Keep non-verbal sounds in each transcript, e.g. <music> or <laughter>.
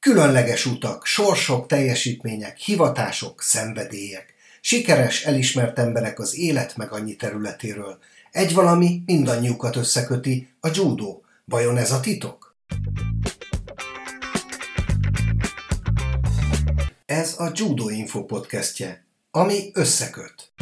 Különleges utak, sorsok, teljesítmények, hivatások, szenvedélyek. Sikeres, elismert emberek az élet meg annyi területéről. Egy valami mindannyiukat összeköti, a judó. Vajon ez a titok? Ez a Judo Info podcastje, ami összeköt.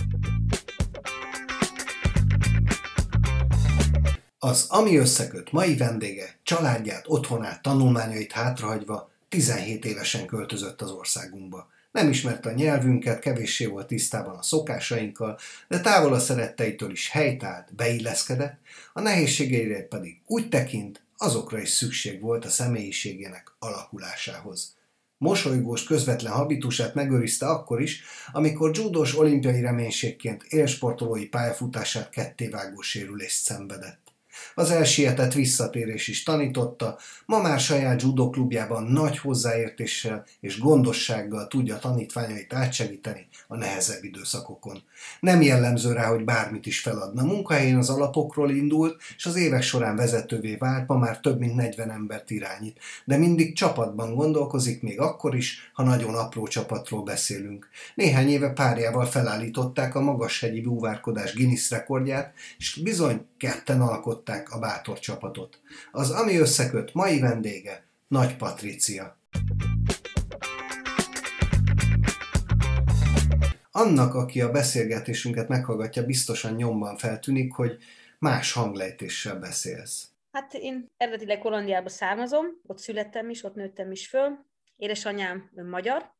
Az Ami Összeköt mai vendége családját, otthonát, tanulmányait hátrahagyva 17 évesen költözött az országunkba. Nem ismerte a nyelvünket, kevéssé volt tisztában a szokásainkkal, de távol a szeretteitől is helytált, beilleszkedett, a nehézségeire pedig úgy tekint, azokra is szükség volt a személyiségének alakulásához. Mosolygós, közvetlen habitusát megőrizte akkor is, amikor judós olimpiai reménységként élsportolói pályafutását kettévágó sérülést szenvedett. Az elsietett visszatérés is tanította, ma már saját judo klubjában nagy hozzáértéssel és gondossággal tudja tanítványait átsegíteni a nehezebb időszakokon. Nem jellemző rá, hogy bármit is feladna. Munkahelyén az alapokról indult, és az évek során vezetővé vált, ma már több mint 40 embert irányít. De mindig csapatban gondolkozik, még akkor is, ha nagyon apró csapatról beszélünk. Néhány éve párjával felállították a magashegyi búvárkodás Guinness rekordját, és bizony ketten alkották a bátor csapatot. Az ami összeköt mai vendége Nagy Patricia. Annak, aki a beszélgetésünket meghallgatja, biztosan nyomban feltűnik, hogy más hanglejtéssel beszélsz. Hát én eredetileg Hollandiába származom, ott születtem is, ott nőttem is föl. Édesanyám magyar,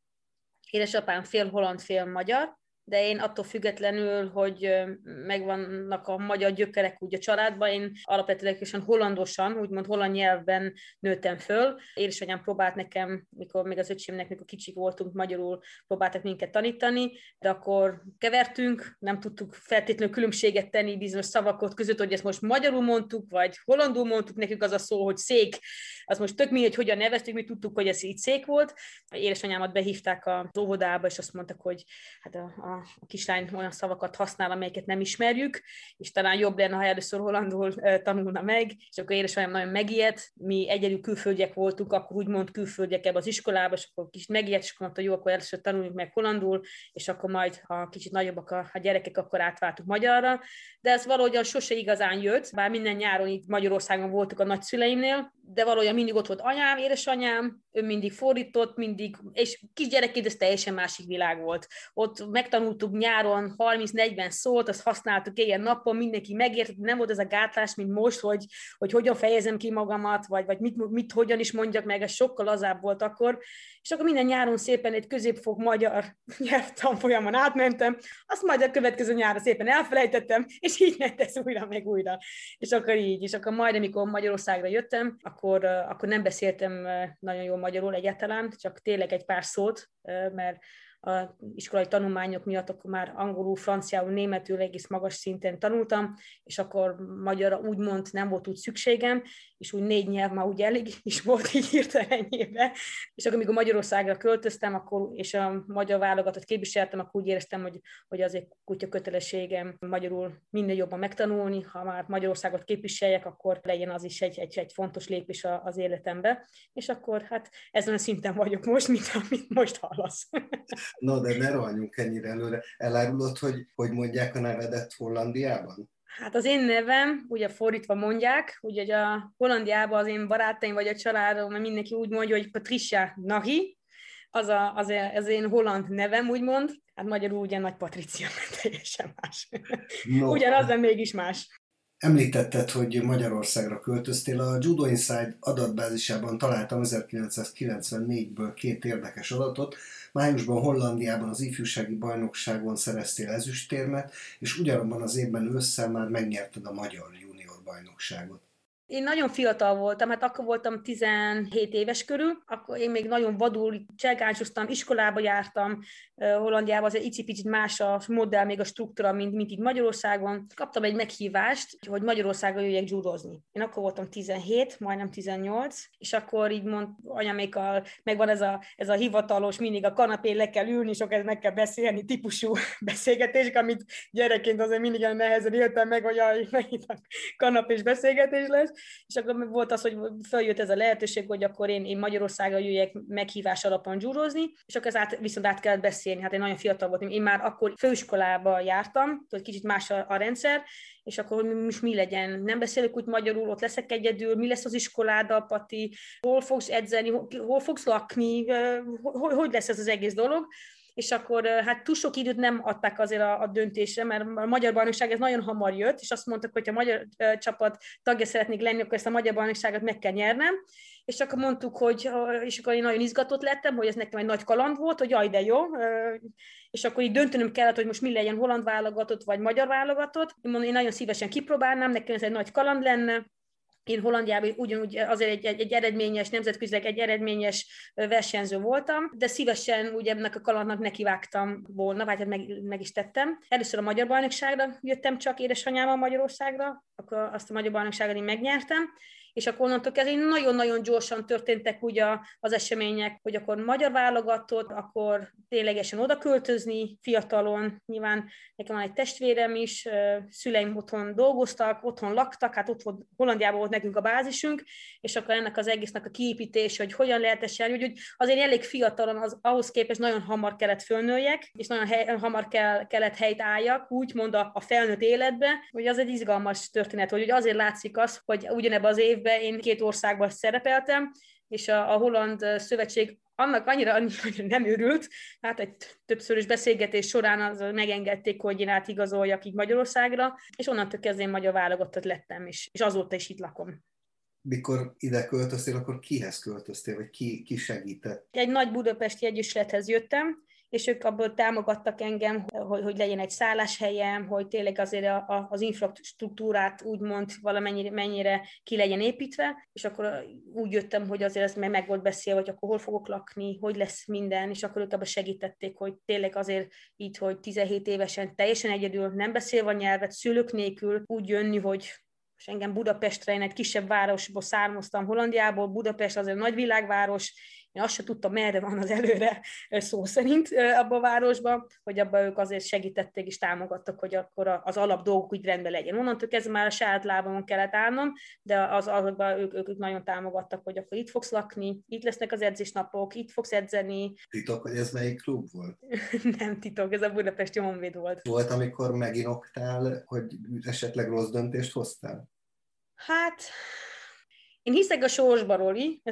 édesapám fél holland, fél magyar, de én attól függetlenül, hogy megvannak a magyar gyökerek úgy a családban, én alapvetően hollandosan, úgymond holland nyelvben nőttem föl. Édesanyám próbált nekem, mikor még az öcsémnek, mikor kicsik voltunk, magyarul próbáltak minket tanítani, de akkor kevertünk, nem tudtuk feltétlenül különbséget tenni bizonyos szavakot között, hogy ezt most magyarul mondtuk, vagy hollandul mondtuk, nekünk az a szó, hogy szék, az most tök mindegy, hogyan neveztük, mi tudtuk, hogy ez így szék volt. Édesanyámat behívták az óvodába, és azt mondtak, hogy hát a, a a kislány olyan szavakat használ, amelyeket nem ismerjük, és talán jobb lenne, ha először hollandul tanulna meg, és akkor édesanyám nagyon megijedt, mi egyedül külföldiek voltunk, akkor úgymond külföldiek ebbe az iskolába, és akkor kicsit megijedt, és akkor mondta, jó, akkor először tanuljuk meg hollandul, és akkor majd, ha kicsit nagyobbak a, gyerekek, akkor átváltuk magyarra, de ez valahogyan sose igazán jött, bár minden nyáron itt Magyarországon voltunk a nagyszüleimnél, de valójában mindig ott volt anyám, édesanyám, ő mindig fordított, mindig, és kisgyerekként ez teljesen másik világ volt. Ott megtanultuk nyáron 30-40 szót, azt használtuk ilyen napon, mindenki megért, nem volt ez a gátlás, mint most, hogy, hogy hogyan fejezem ki magamat, vagy, vagy mit, mit, hogyan is mondjak meg, ez sokkal lazább volt akkor, és akkor minden nyáron szépen egy középfok magyar <laughs> nyelvtanfolyamon átmentem, azt majd a következő nyára szépen elfelejtettem, és így ment ez újra meg újra. És akkor így, és akkor majd, amikor Magyarországra jöttem, akkor, akkor nem beszéltem nagyon jól magyarul egyáltalán, csak tényleg egy pár szót, mert a iskolai tanulmányok miatt akkor már angolul, franciául, németül egész magas szinten tanultam, és akkor magyarra úgymond nem volt úgy szükségem, és úgy négy nyelv már úgy elég <laughs> is volt így hirtelenjében. És akkor, amikor Magyarországra költöztem, akkor, és a magyar válogatott képviseltem, akkor úgy éreztem, hogy, hogy azért kutya kötelességem magyarul minden jobban megtanulni, ha már Magyarországot képviseljek, akkor legyen az is egy, egy, egy fontos lépés az életembe. És akkor hát ezen a szinten vagyok most, mint amit most hallasz. No, de ne rohanjunk ennyire előre. Elárulod, hogy hogy mondják a nevedet Hollandiában? Hát az én nevem, ugye fordítva mondják, ugye a Hollandiában az én barátaim vagy a családom, mert mindenki úgy mondja, hogy Patricia Nahi, az, a, az, a, az én holland nevem, úgymond, hát magyarul ugye Nagy Patricia, <laughs> mert teljesen más. No. Ugyanaz, de mégis más. Említetted, hogy Magyarországra költöztél. A Judo Inside adatbázisában találtam 1994-ből két érdekes adatot. Májusban Hollandiában az ifjúsági bajnokságon szereztél ezüstérmet, és ugyanabban az évben ősszel már megnyerted a magyar junior bajnokságot. Én nagyon fiatal voltam, hát akkor voltam 17 éves körül, akkor én még nagyon vadul cselgánsoztam, iskolába jártam, Hollandiában azért icipicit más a modell, még a struktúra, mint, mint itt Magyarországon. Kaptam egy meghívást, hogy Magyarországon jöjjek judozni. Én akkor voltam 17, majdnem 18, és akkor így mond anyamékkal, megvan ez a, ez a hivatalos, mindig a kanapén le kell ülni, sok ez meg kell beszélni, típusú <laughs> beszélgetés, amit gyerekként azért mindig nehezen éltem meg, hogy a, a kanapés beszélgetés lesz és akkor volt az, hogy feljött ez a lehetőség, hogy akkor én, én Magyarországra jöjjek meghívás alapon dzsúrozni, és akkor ez viszont át kellett beszélni. Hát én nagyon fiatal voltam, én már akkor főiskolába jártam, hogy kicsit más a, a rendszer, és akkor most mi legyen, nem beszélek úgy magyarul, ott leszek egyedül, mi lesz az iskoláda, Pati, hol fogsz edzeni, hol fogsz lakni, hogy, hogy lesz ez az egész dolog és akkor hát túl sok időt nem adták azért a, a döntésre, mert a magyar bajnokság ez nagyon hamar jött, és azt mondtak, hogy ha a magyar csapat tagja szeretnék lenni, akkor ezt a magyar bajnokságot meg kell nyernem, és akkor mondtuk, hogy, és akkor én nagyon izgatott lettem, hogy ez nekem egy nagy kaland volt, hogy jaj, de jó, és akkor így döntenöm kellett, hogy most mi legyen holland válogatott, vagy magyar válogatott. Én mondom, én nagyon szívesen kipróbálnám, nekem ez egy nagy kaland lenne, én Hollandiában ugyanúgy azért egy, egy, egy eredményes, nemzetközileg egy eredményes versenyző voltam, de szívesen ugye ennek a kalandnak nekivágtam volna, vagy hát meg, meg is tettem. Először a Magyar Bajnokságra jöttem csak édesanyámmal Magyarországra, akkor azt a Magyar Bajnokságot én megnyertem, és akkor onnantól kezdve nagyon-nagyon gyorsan történtek ugye az események, hogy akkor magyar válogatott, akkor ténylegesen oda költözni fiatalon, nyilván nekem van egy testvérem is, szüleim otthon dolgoztak, otthon laktak, hát ott volt, Hollandiában volt nekünk a bázisunk, és akkor ennek az egésznek a kiépítés, hogy hogyan lehet ezt hogy, hogy azért elég fiatalon az, ahhoz képest nagyon hamar kellett fölnőjek, és nagyon hely, hamar kell, kellett helyt álljak, úgymond a, a felnőtt életbe, hogy az egy izgalmas történet, hogy azért látszik az, hogy ugyanebben az évben évben én két országban szerepeltem, és a, a Holland Szövetség annak annyira, annyira nem örült, hát egy többszörös beszélgetés során az megengedték, hogy én átigazoljak így Magyarországra, és onnantól kezdve én magyar válogattat lettem, és, és azóta is itt lakom mikor ide költöztél, akkor kihez költöztél, vagy ki, ki segített? Egy nagy budapesti egyesülethez jöttem, és ők abból támogattak engem, hogy, hogy legyen egy szálláshelyem, hogy tényleg azért a, a, az infrastruktúrát úgymond valamennyire mennyire ki legyen építve, és akkor úgy jöttem, hogy azért ez meg volt beszélve, hogy akkor hol fogok lakni, hogy lesz minden, és akkor ők abban segítették, hogy tényleg azért így, hogy 17 évesen teljesen egyedül, nem beszélve a nyelvet, szülők nélkül úgy jönni, hogy és engem Budapestre, én egy kisebb városból származtam Hollandiából, Budapest az egy nagyvilágváros, én azt sem tudtam, merre van az előre szó szerint abba a városban, hogy abban ők azért segítették és támogattak, hogy akkor az alap dolgok úgy rendben legyen. Onnantól kezdve már a saját lábamon kellett állnom, de az azokban ők, ők, ők nagyon támogattak, hogy akkor itt fogsz lakni, itt lesznek az edzésnapok, itt fogsz edzeni. Titok, hogy ez melyik klub volt? <laughs> Nem titok, ez a Budapesti Honvéd volt. Volt, amikor meginoktál, hogy esetleg rossz döntést hoztál? Hát, én hiszek a sorsba, Roli,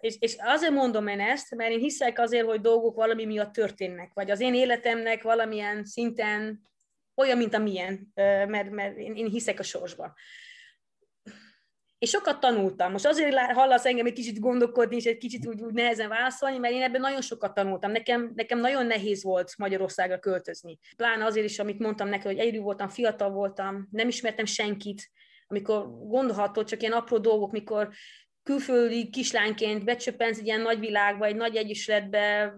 és, és azért mondom én ezt, mert én hiszek azért, hogy dolgok valami miatt történnek, vagy az én életemnek valamilyen szinten olyan, mint a milyen, mert, mert én, én hiszek a sorsba. És sokat tanultam. Most azért hallasz engem egy kicsit gondolkodni, és egy kicsit úgy, úgy nehezen válaszolni, mert én ebben nagyon sokat tanultam. Nekem, nekem nagyon nehéz volt Magyarországra költözni. Pláne azért is, amit mondtam neki, hogy egyedül voltam, fiatal voltam, nem ismertem senkit, amikor gondolhatod csak ilyen apró dolgok, mikor külföldi kislányként becsöppensz egy ilyen nagy világba, egy nagy egyesületbe,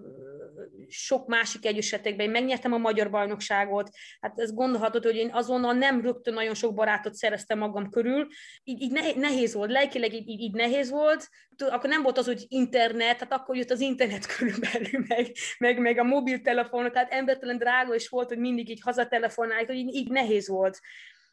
sok másik egyesületekben, én megnyertem a magyar bajnokságot, hát ez gondolhatod, hogy én azonnal nem rögtön nagyon sok barátot szereztem magam körül, így, így nehéz volt, lelkileg így, így, így nehéz volt, akkor nem volt az, hogy internet, hát akkor jött az internet <laughs> körülbelül, meg, meg, meg a mobiltelefonok, tehát embertelen drága is volt, hogy mindig így hazatelefonáljuk, hogy így, így nehéz volt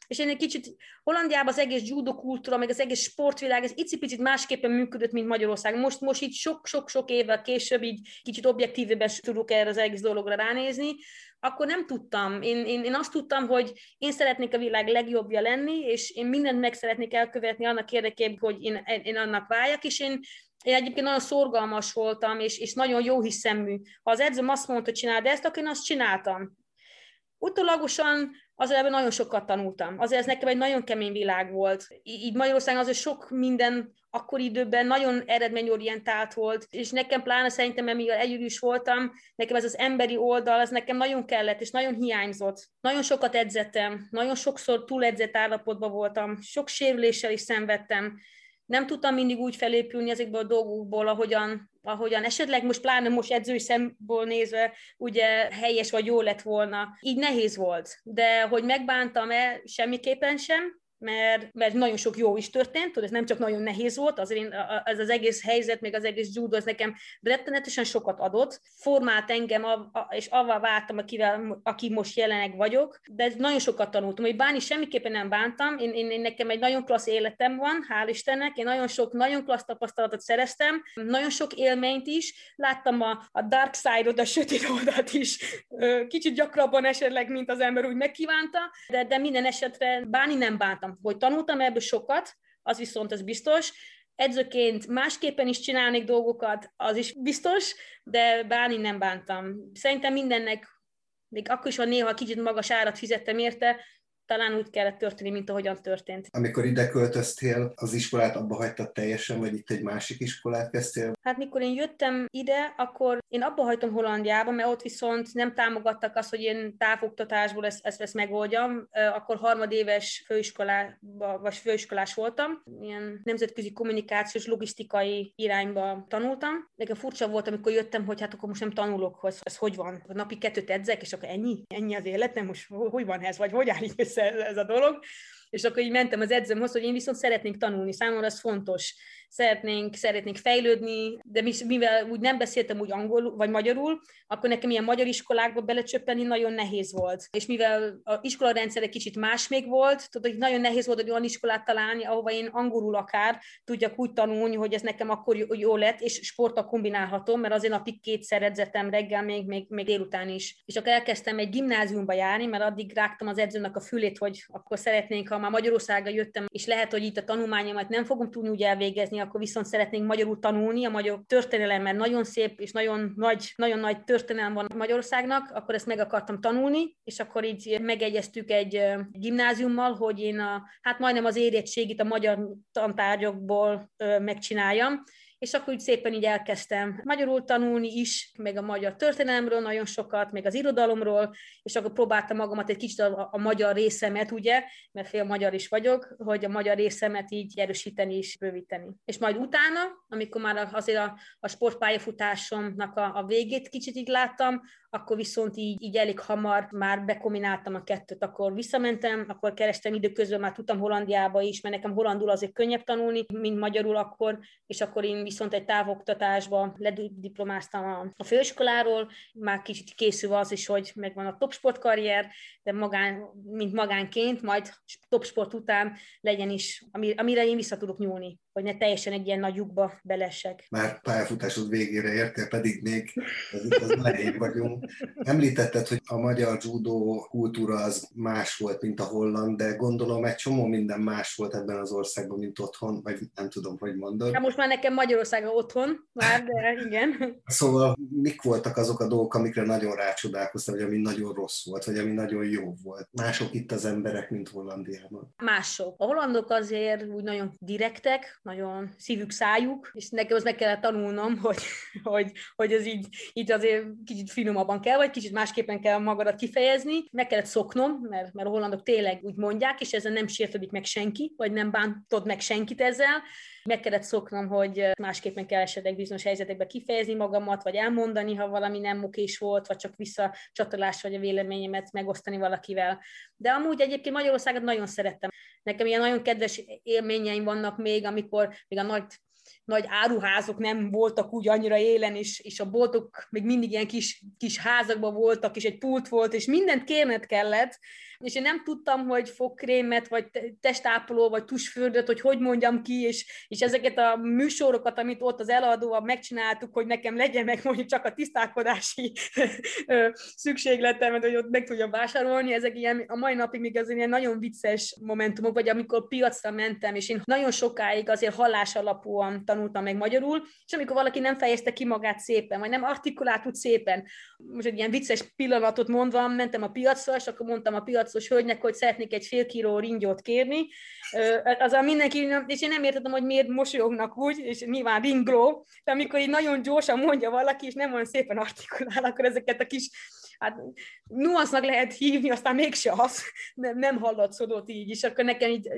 és én egy kicsit Hollandiában az egész judo kultúra, meg az egész sportvilág, ez icipicit másképpen működött, mint Magyarország. Most, most így sok-sok-sok évvel később így kicsit objektívebben tudok erre az egész dologra ránézni, akkor nem tudtam. Én, én, én azt tudtam, hogy én szeretnék a világ legjobbja lenni, és én mindent meg szeretnék elkövetni annak érdekében, hogy én, én annak váljak, és én én egyébként nagyon szorgalmas voltam, és, és nagyon jó hiszemű. Ha az edzőm azt mondta, hogy csináld ezt, akkor én azt csináltam. Utólagosan azért ebben nagyon sokat tanultam. Azért ez nekem egy nagyon kemény világ volt. Így Magyarországon azért sok minden akkor időben nagyon eredményorientált volt, és nekem pláne szerintem, amivel együtt is voltam, nekem ez az emberi oldal, ez nekem nagyon kellett, és nagyon hiányzott. Nagyon sokat edzettem, nagyon sokszor túledzett állapotban voltam, sok sérüléssel is szenvedtem, nem tudtam mindig úgy felépülni ezekből a dolgokból, ahogyan, ahogyan esetleg most pláne most edzői szemból nézve ugye helyes vagy jó lett volna. Így nehéz volt, de hogy megbántam-e, semmiképpen sem, mert, mert nagyon sok jó is történt, tudod, ez nem csak nagyon nehéz volt, azért én, ez az egész helyzet, még az egész judo, az nekem rettenetesen sokat adott, formált engem, a, a, és avval váltam, akivel, aki most jelenleg vagyok, de nagyon sokat tanultam, hogy bánni semmiképpen nem bántam, én, én, én nekem egy nagyon klassz életem van, hál' Istennek, én nagyon sok, nagyon klassz tapasztalatot szereztem, nagyon sok élményt is, láttam a, a dark side-ot, a sötét oldalt is, kicsit gyakrabban esetleg, mint az ember úgy megkívánta, de, de minden esetre bánni nem bántam. Hogy tanultam ebből sokat, az viszont az biztos, edzőként másképpen is csinálnék dolgokat, az is biztos, de bánni nem bántam. Szerintem mindennek, még akkor is, ha néha kicsit magas árat fizettem érte, talán úgy kellett történni, mint ahogyan történt. Amikor ide költöztél, az iskolát abba hagytad teljesen, vagy itt egy másik iskolát kezdtél? Hát mikor én jöttem ide, akkor én abba hagytam Hollandiába, mert ott viszont nem támogattak azt, hogy én távoktatásból ezt, ezt, ezt megoldjam. Akkor harmadéves főiskolába, vagy főiskolás voltam. Ilyen nemzetközi kommunikációs, logisztikai irányba tanultam. Nekem furcsa volt, amikor jöttem, hogy hát akkor most nem tanulok, hogy ez hogy van. Napi kettőt edzek, és akkor ennyi? Ennyi az életem? Most hogy van ez? Vagy hogy áll össze ez a dolog, és akkor így mentem az edzőmhoz, hogy én viszont szeretnék tanulni, számomra ez fontos szeretnénk, szeretnénk fejlődni, de mivel úgy nem beszéltem úgy angolul vagy magyarul, akkor nekem ilyen magyar iskolákba belecsöppeni nagyon nehéz volt. És mivel a iskolarendszer egy kicsit más még volt, tudod, hogy nagyon nehéz volt egy olyan iskolát találni, ahova én angolul akár tudjak úgy tanulni, hogy ez nekem akkor jó lett, és sporttal kombinálhatom, mert azért napig kétszer edzettem reggel, még, még, még délután is. És akkor elkezdtem egy gimnáziumba járni, mert addig rágtam az edzőnek a fülét, hogy akkor szeretnénk, ha már Magyarországra jöttem, és lehet, hogy itt a tanulmányomat nem fogom tudni úgy elvégezni, akkor viszont szeretnénk magyarul tanulni, a magyar történelem, mert nagyon szép és nagyon nagy, nagyon nagy történelem van Magyarországnak, akkor ezt meg akartam tanulni, és akkor így megegyeztük egy gimnáziummal, hogy én a, hát majdnem az érettségit a magyar tantárgyakból megcsináljam, és akkor úgy szépen így elkezdtem magyarul tanulni is, meg a magyar történelemről nagyon sokat, meg az irodalomról, és akkor próbáltam magamat egy kicsit a, a magyar részemet, ugye, mert fél magyar is vagyok, hogy a magyar részemet így erősíteni és bővíteni. És majd utána, amikor már azért a, a sportpályafutásomnak a, a végét kicsit így láttam, akkor viszont így, így elég hamar már bekombináltam a kettőt, akkor visszamentem, akkor kerestem időközben, már tudtam Hollandiába is, mert nekem hollandul azért könnyebb tanulni, mint magyarul akkor, és akkor én viszont egy távoktatásba lediplomáztam a, a főiskoláról, már kicsit készül az is, hogy megvan a topsport karrier, de magán, mint magánként, majd topsport után legyen is, amire én vissza tudok nyúlni hogy ne teljesen egy ilyen nagy lyukba belessek. Már pályafutásod végére értél, pedig még az, az elég vagyunk. Említetted, hogy a magyar judo kultúra az más volt, mint a holland, de gondolom egy csomó minden más volt ebben az országban, mint otthon, vagy nem tudom, hogy mondod. Hát most már nekem Magyarország otthon, már, de igen. Szóval mik voltak azok a dolgok, amikre nagyon rácsodálkoztam, vagy ami nagyon rossz volt, vagy ami nagyon jó volt? Mások itt az emberek, mint Hollandiában? Mások. A hollandok azért úgy nagyon direktek, nagyon szívük, szájuk, és nekem az meg kellett tanulnom, hogy, hogy, hogy ez így, így azért kicsit finomabban kell, vagy kicsit másképpen kell magadat kifejezni. Meg kellett szoknom, mert, mert a hollandok tényleg úgy mondják, és ezzel nem sértődik meg senki, vagy nem bántod meg senkit ezzel. Meg kellett szoknom, hogy másképpen kell esetleg bizonyos helyzetekben kifejezni magamat, vagy elmondani, ha valami nem okés volt, vagy csak visszacsatolás, vagy a véleményemet megosztani valakivel. De amúgy egyébként Magyarországot nagyon szerettem. Nekem ilyen nagyon kedves élményeim vannak még, amikor még a nagy nagy áruházok nem voltak úgy annyira élen, és, és a boltok még mindig ilyen kis, kis házakban voltak, és egy pult volt, és mindent kérned kellett, és én nem tudtam, hogy fogkrémet, vagy testápoló, vagy tusfürdőt, hogy hogy mondjam ki, és, és ezeket a műsorokat, amit ott az eladóval megcsináltuk, hogy nekem legyen meg mondjuk csak a tisztálkodási szükségletem, hogy ott meg tudjam vásárolni, ezek ilyen a mai napig még azért ilyen nagyon vicces momentumok, vagy amikor piacra mentem, és én nagyon sokáig azért hallás alapúan tanultam meg magyarul, és amikor valaki nem fejezte ki magát szépen, vagy nem artikuláltuk szépen, most egy ilyen vicces pillanatot mondva, mentem a piacra, és akkor mondtam a piac piacos hölgynek, hogy szeretnék egy fél kiló ringyót kérni. Az a mindenki, és én nem értettem, hogy miért mosolyognak úgy, és nyilván ringló, de amikor így nagyon gyorsan mondja valaki, és nem olyan szépen artikulál, akkor ezeket a kis hát nuansznak lehet hívni, aztán mégse az, nem, nem hallatszódott így, és akkor nekem így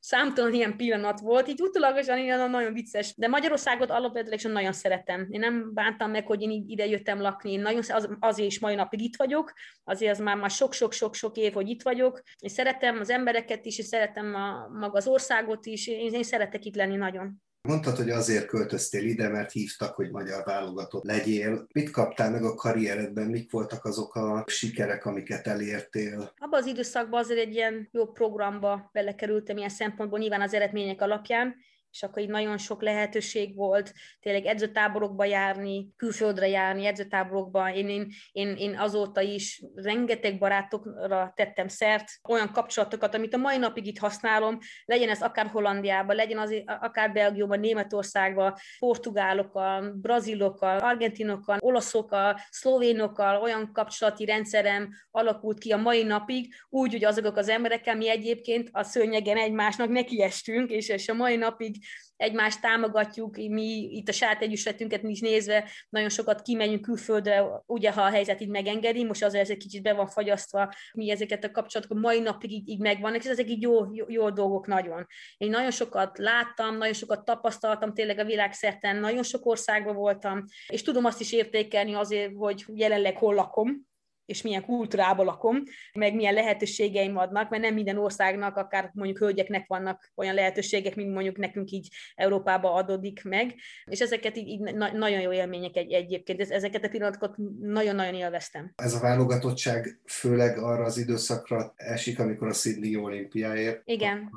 számtalan ilyen pillanat volt, így utólagosan ilyen nagyon vicces, de Magyarországot alapvetően nagyon szeretem. Én nem bántam meg, hogy én ide jöttem lakni, én nagyon, az, azért is mai napig itt vagyok, azért az már, már sok-sok-sok-sok év, hogy itt vagyok, és szeretem az embereket is, és szeretem a, maga az országot is, én, én szeretek itt lenni nagyon. Mondtad, hogy azért költöztél ide, mert hívtak, hogy magyar válogatott legyél. Mit kaptál meg a karrieredben? Mik voltak azok a sikerek, amiket elértél? Abban az időszakban azért egy ilyen jó programba belekerültem ilyen szempontból, nyilván az eredmények alapján, és akkor így nagyon sok lehetőség volt tényleg edzőtáborokba járni, külföldre járni, edzőtáborokba. Én, én, én, én azóta is rengeteg barátokra tettem szert, olyan kapcsolatokat, amit a mai napig itt használom, legyen ez akár Hollandiában, legyen az akár Belgiumban, Németországban, portugálokkal, brazilokkal, argentinokkal, olaszokkal, szlovénokkal, olyan kapcsolati rendszerem alakult ki a mai napig, úgy, hogy azok az emberekkel mi egyébként a szőnyegen egymásnak nekiestünk, és, és a mai napig egymást támogatjuk, mi itt a saját egyesületünket is nézve nagyon sokat kimegyünk külföldre, ugye ha a helyzet így megengedi, most azért ez egy kicsit be van fagyasztva, mi ezeket a kapcsolatokat mai napig így, így megvannak, és ezek így jó, jó, jó dolgok nagyon. Én nagyon sokat láttam, nagyon sokat tapasztaltam, tényleg a világszerten, nagyon sok országban voltam, és tudom azt is értékelni azért, hogy jelenleg hol lakom, és milyen kultúrából lakom, meg milyen lehetőségeim adnak, mert nem minden országnak, akár mondjuk hölgyeknek vannak olyan lehetőségek, mint mondjuk nekünk így Európába adódik meg, és ezeket így, így na- nagyon jó élmények egy, egyébként, ezeket a pillanatokat nagyon-nagyon élveztem. Ez a válogatottság főleg arra az időszakra esik, amikor a Sydney olimpiáért. Igen.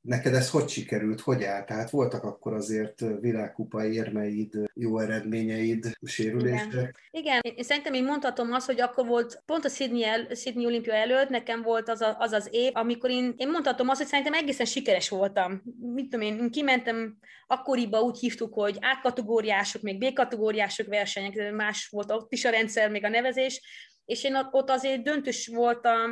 Neked ez hogy sikerült, hogy állt? Tehát voltak akkor azért világkupa érmeid, jó eredményeid, sérülések? Igen. Igen, én szerintem én mondhatom azt, hogy akkor volt pont a Sydney, el, Sydney olimpia előtt nekem volt az, a, az az év, amikor én, én mondhatom azt, hogy szerintem egészen sikeres voltam. Mit tudom én, én kimentem, akkoriban úgy hívtuk, hogy A-kategóriások, még B-kategóriások versenyek, más volt ott is a rendszer, még a nevezés, és én ott azért döntős voltam,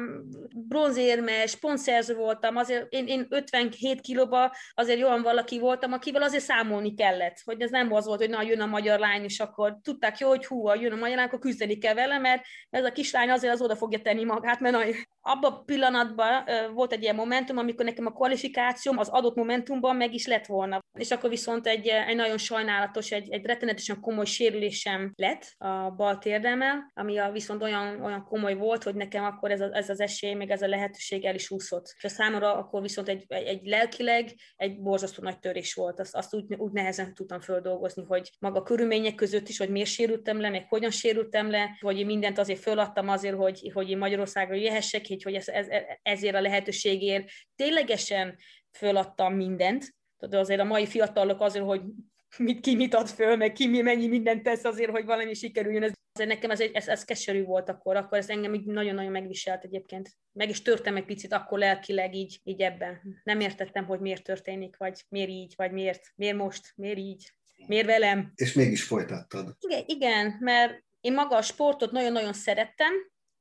bronzérmes, pontszerző voltam, azért én, én 57 kilóba azért olyan valaki voltam, akivel azért számolni kellett, hogy ez nem az volt, hogy na, jön a magyar lány, és akkor tudták jó, hogy hú, jön a magyar lány, akkor küzdeni kell vele, mert ez a kislány azért az oda fogja tenni magát, mert nagyon... abban a pillanatban volt egy ilyen momentum, amikor nekem a kvalifikációm az adott momentumban meg is lett volna. És akkor viszont egy, egy nagyon sajnálatos, egy, egy rettenetesen komoly sérülésem lett a bal térdemmel, ami a viszont olyan olyan, komoly volt, hogy nekem akkor ez, a, ez az esély, meg ez a lehetőség el is úszott. És a számomra akkor viszont egy, egy, egy lelkileg egy borzasztó nagy törés volt. Azt, azt úgy, úgy nehezen tudtam földolgozni, hogy maga körülmények között is, hogy miért sérültem le, meg hogyan sérültem le, hogy én mindent azért föladtam azért, hogy, hogy én Magyarországra jöhessek, hogy ez, ez, ezért a lehetőségért ténylegesen föladtam mindent, de azért a mai fiatalok azért, hogy mit, ki mit ad föl, meg ki mi, mennyi mindent tesz azért, hogy valami sikerüljön. Ez, azért nekem ez, ez, ez keserű volt akkor, akkor ez engem így nagyon-nagyon megviselt egyébként. Meg is törtem egy picit akkor lelkileg így, így ebben. Nem értettem, hogy miért történik, vagy miért így, vagy miért, miért most, miért így, miért velem. És mégis folytattad. Igen, igen mert én maga a sportot nagyon-nagyon szerettem,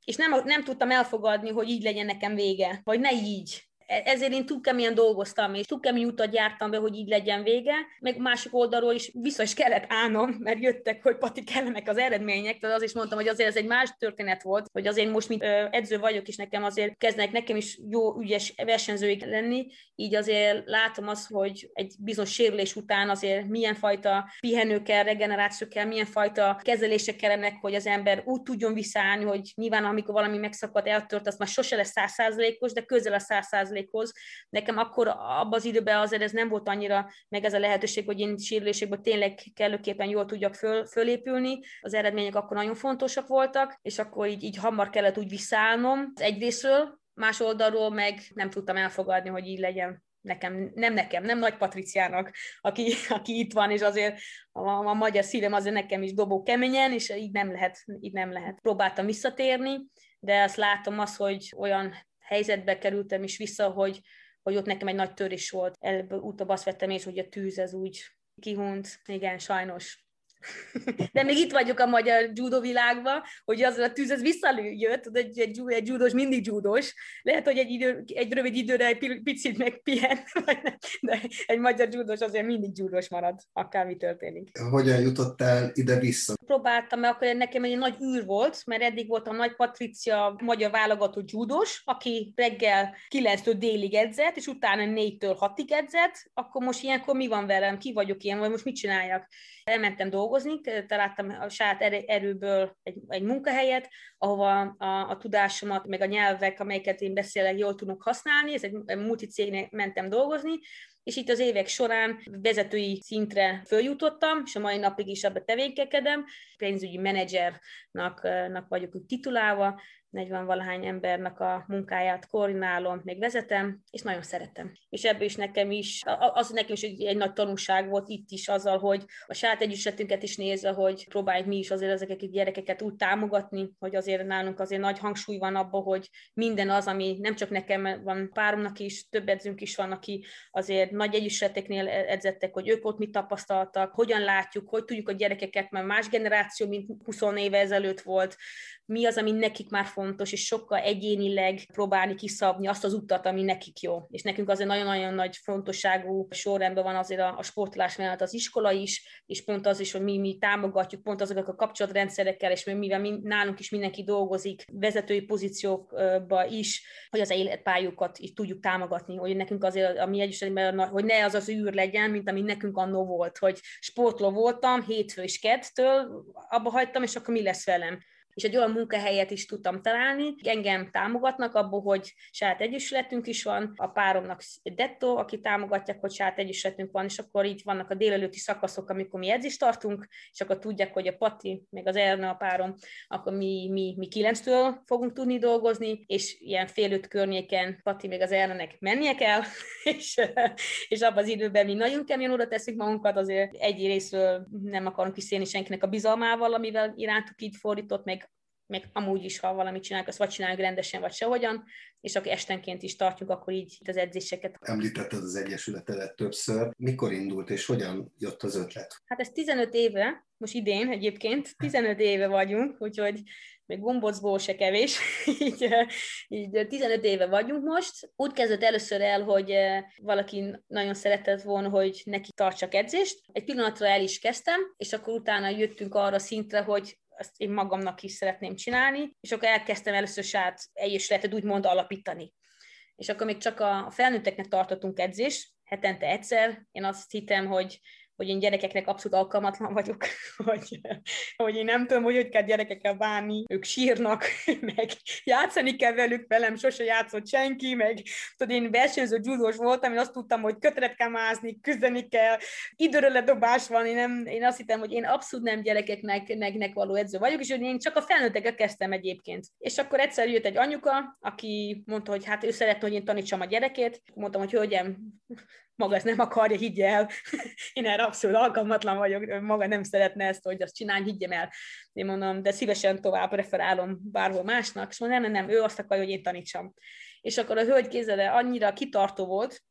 és nem, nem tudtam elfogadni, hogy így legyen nekem vége, vagy ne így ezért én túl keményen dolgoztam, és túl kemény utat jártam be, hogy így legyen vége, meg másik oldalról is vissza is kellett állnom, mert jöttek, hogy Pati kellenek az eredmények, tehát az is mondtam, hogy azért ez egy más történet volt, hogy azért most, mint edző vagyok, és nekem azért kezdnek nekem is jó, ügyes versenyzőik lenni, így azért látom azt, hogy egy bizonyos sérülés után azért milyen fajta pihenő kell, regeneráció kell, milyen fajta kezelések kellenek, hogy az ember úgy tudjon visszaállni, hogy nyilván amikor valami megszakadt, eltört, az már sose lesz százszázalékos, de közel a százszázalékos százalékhoz. Nekem akkor abban az időben azért ez nem volt annyira meg ez a lehetőség, hogy én sérülésekből tényleg kellőképpen jól tudjak föl, fölépülni. Az eredmények akkor nagyon fontosak voltak, és akkor így, így hamar kellett úgy visszaállnom egyrésztről, más oldalról meg nem tudtam elfogadni, hogy így legyen nekem, nem nekem, nem Nagy Patriciának, aki, aki itt van, és azért a, a magyar szívem azért nekem is dobó keményen, és így nem lehet, így nem lehet. Próbáltam visszatérni, de azt látom az, hogy olyan helyzetbe kerültem is vissza, hogy, hogy ott nekem egy nagy törés volt. Előbb utóbb azt vettem és hogy a tűz ez úgy kihunt. Igen, sajnos. De még itt vagyok a magyar judo világban, hogy az a tűz, ez visszajött, egy, egy, egy judós mindig judós. Lehet, hogy egy, idő, egy rövid időre egy picit megpihen, <laughs> de egy magyar judós azért mindig judós marad, akármi történik. Hogyan jutottál ide-vissza? Próbáltam, mert akkor nekem egy nagy űr volt, mert eddig voltam Nagy Patricia, magyar válogatott judós, aki reggel 9-től délig edzett, és utána 4-től 6-ig edzett, akkor most ilyenkor mi van velem, ki vagyok ilyen, vagy most mit csináljak? Elmentem dolgozni, találtam a saját erőből egy, egy munkahelyet, ahova a, a tudásomat, meg a nyelvek, amelyeket én beszélek, jól tudok használni, ez egy, multicégnél mentem dolgozni, és itt az évek során vezetői szintre följutottam, és a mai napig is abba tevékenykedem. Pénzügyi menedzsernak vagyok titulálva, 40 valahány embernek a munkáját koordinálom, még vezetem, és nagyon szeretem. És ebből is nekem is, az nekem is egy, egy nagy tanulság volt itt is azzal, hogy a saját együttsetünket is nézve, hogy próbáljuk mi is azért ezeket a gyerekeket úgy támogatni, hogy azért nálunk azért nagy hangsúly van abban, hogy minden az, ami nem csak nekem van, páromnak is, több edzünk is van, aki azért nagy együttseteknél e-, edzettek, hogy ők ott mit tapasztaltak, hogyan látjuk, hogy tudjuk a gyerekeket, mert más generáció, mint 20 éve ezelőtt volt, mi az, ami nekik már fontos, és sokkal egyénileg próbálni kiszabni azt az utat, ami nekik jó. És nekünk azért nagyon-nagyon nagy fontosságú sorrendben van azért a, a sportolás mellett az iskola is, és pont az is, hogy mi, mi támogatjuk pont azokat a kapcsolatrendszerekkel, és mivel mi, nálunk is mindenki dolgozik vezetői pozíciókba is, hogy az életpályukat is tudjuk támogatni, hogy nekünk azért a mi egyesületben, hogy ne az az űr legyen, mint ami nekünk annó volt, hogy sportló voltam, hétfő és kettől, abba hagytam, és akkor mi lesz velem és egy olyan munkahelyet is tudtam találni. Engem támogatnak abból, hogy saját egyesületünk is van, a páromnak Detto, aki támogatják, hogy saját egyesületünk van, és akkor így vannak a délelőtti szakaszok, amikor mi edzést tartunk, és akkor tudják, hogy a Pati, meg az Erna a párom, akkor mi, mi, mi kilenctől fogunk tudni dolgozni, és ilyen fél öt környéken Pati meg az Ernenek mennie kell, <laughs> és, és abban az időben mi nagyon kemény oda teszik magunkat, azért egy részről nem akarunk kiszélni senkinek a bizalmával, amivel irántuk így fordított, meg meg amúgy is, ha valamit csinálunk, azt vagy csináljuk rendesen, vagy sehogyan, és akkor estenként is tartjuk akkor így az edzéseket. Említetted az Egyesületedet többször. Mikor indult, és hogyan jött az ötlet? Hát ez 15 éve, most idén egyébként, 15 éve vagyunk, úgyhogy még gombocból se kevés, <laughs> így, így 15 éve vagyunk most. Úgy kezdett először el, hogy valaki nagyon szeretett volna, hogy neki tartsak edzést. Egy pillanatra el is kezdtem, és akkor utána jöttünk arra szintre, hogy azt én magamnak is szeretném csinálni, és akkor elkezdtem először saját egyesületet úgymond alapítani. És akkor még csak a felnőtteknek tartottunk edzést, hetente egyszer. Én azt hittem, hogy hogy én gyerekeknek abszolút alkalmatlan vagyok, <laughs> hogy, hogy én nem tudom, hogy hogy kell gyerekekkel bánni, ők sírnak, <laughs> meg játszani kell velük, velem sose játszott senki, meg tudod, én versenyző gyúzós voltam, én azt tudtam, hogy kötret kell mázni, küzdeni kell, időről ledobás van, én, nem, én azt hittem, hogy én abszolút nem gyerekeknek nek, nek való edző vagyok, és hogy én csak a felnőttekkel kezdtem egyébként. És akkor egyszer jött egy anyuka, aki mondta, hogy hát ő szeretne, hogy én tanítsam a gyerekét. Mondtam, hogy hölgyem, maga ezt nem akarja, higgye el. <laughs> Én erre abszolút alkalmatlan vagyok, maga nem szeretne ezt, hogy azt csinálj, higgyem el. Én mondom, de szívesen tovább referálom bárhol másnak, és mondom, nem, nem, nem, ő azt akarja, hogy én tanítsam. És akkor a hölgy kézele annyira kitartó volt,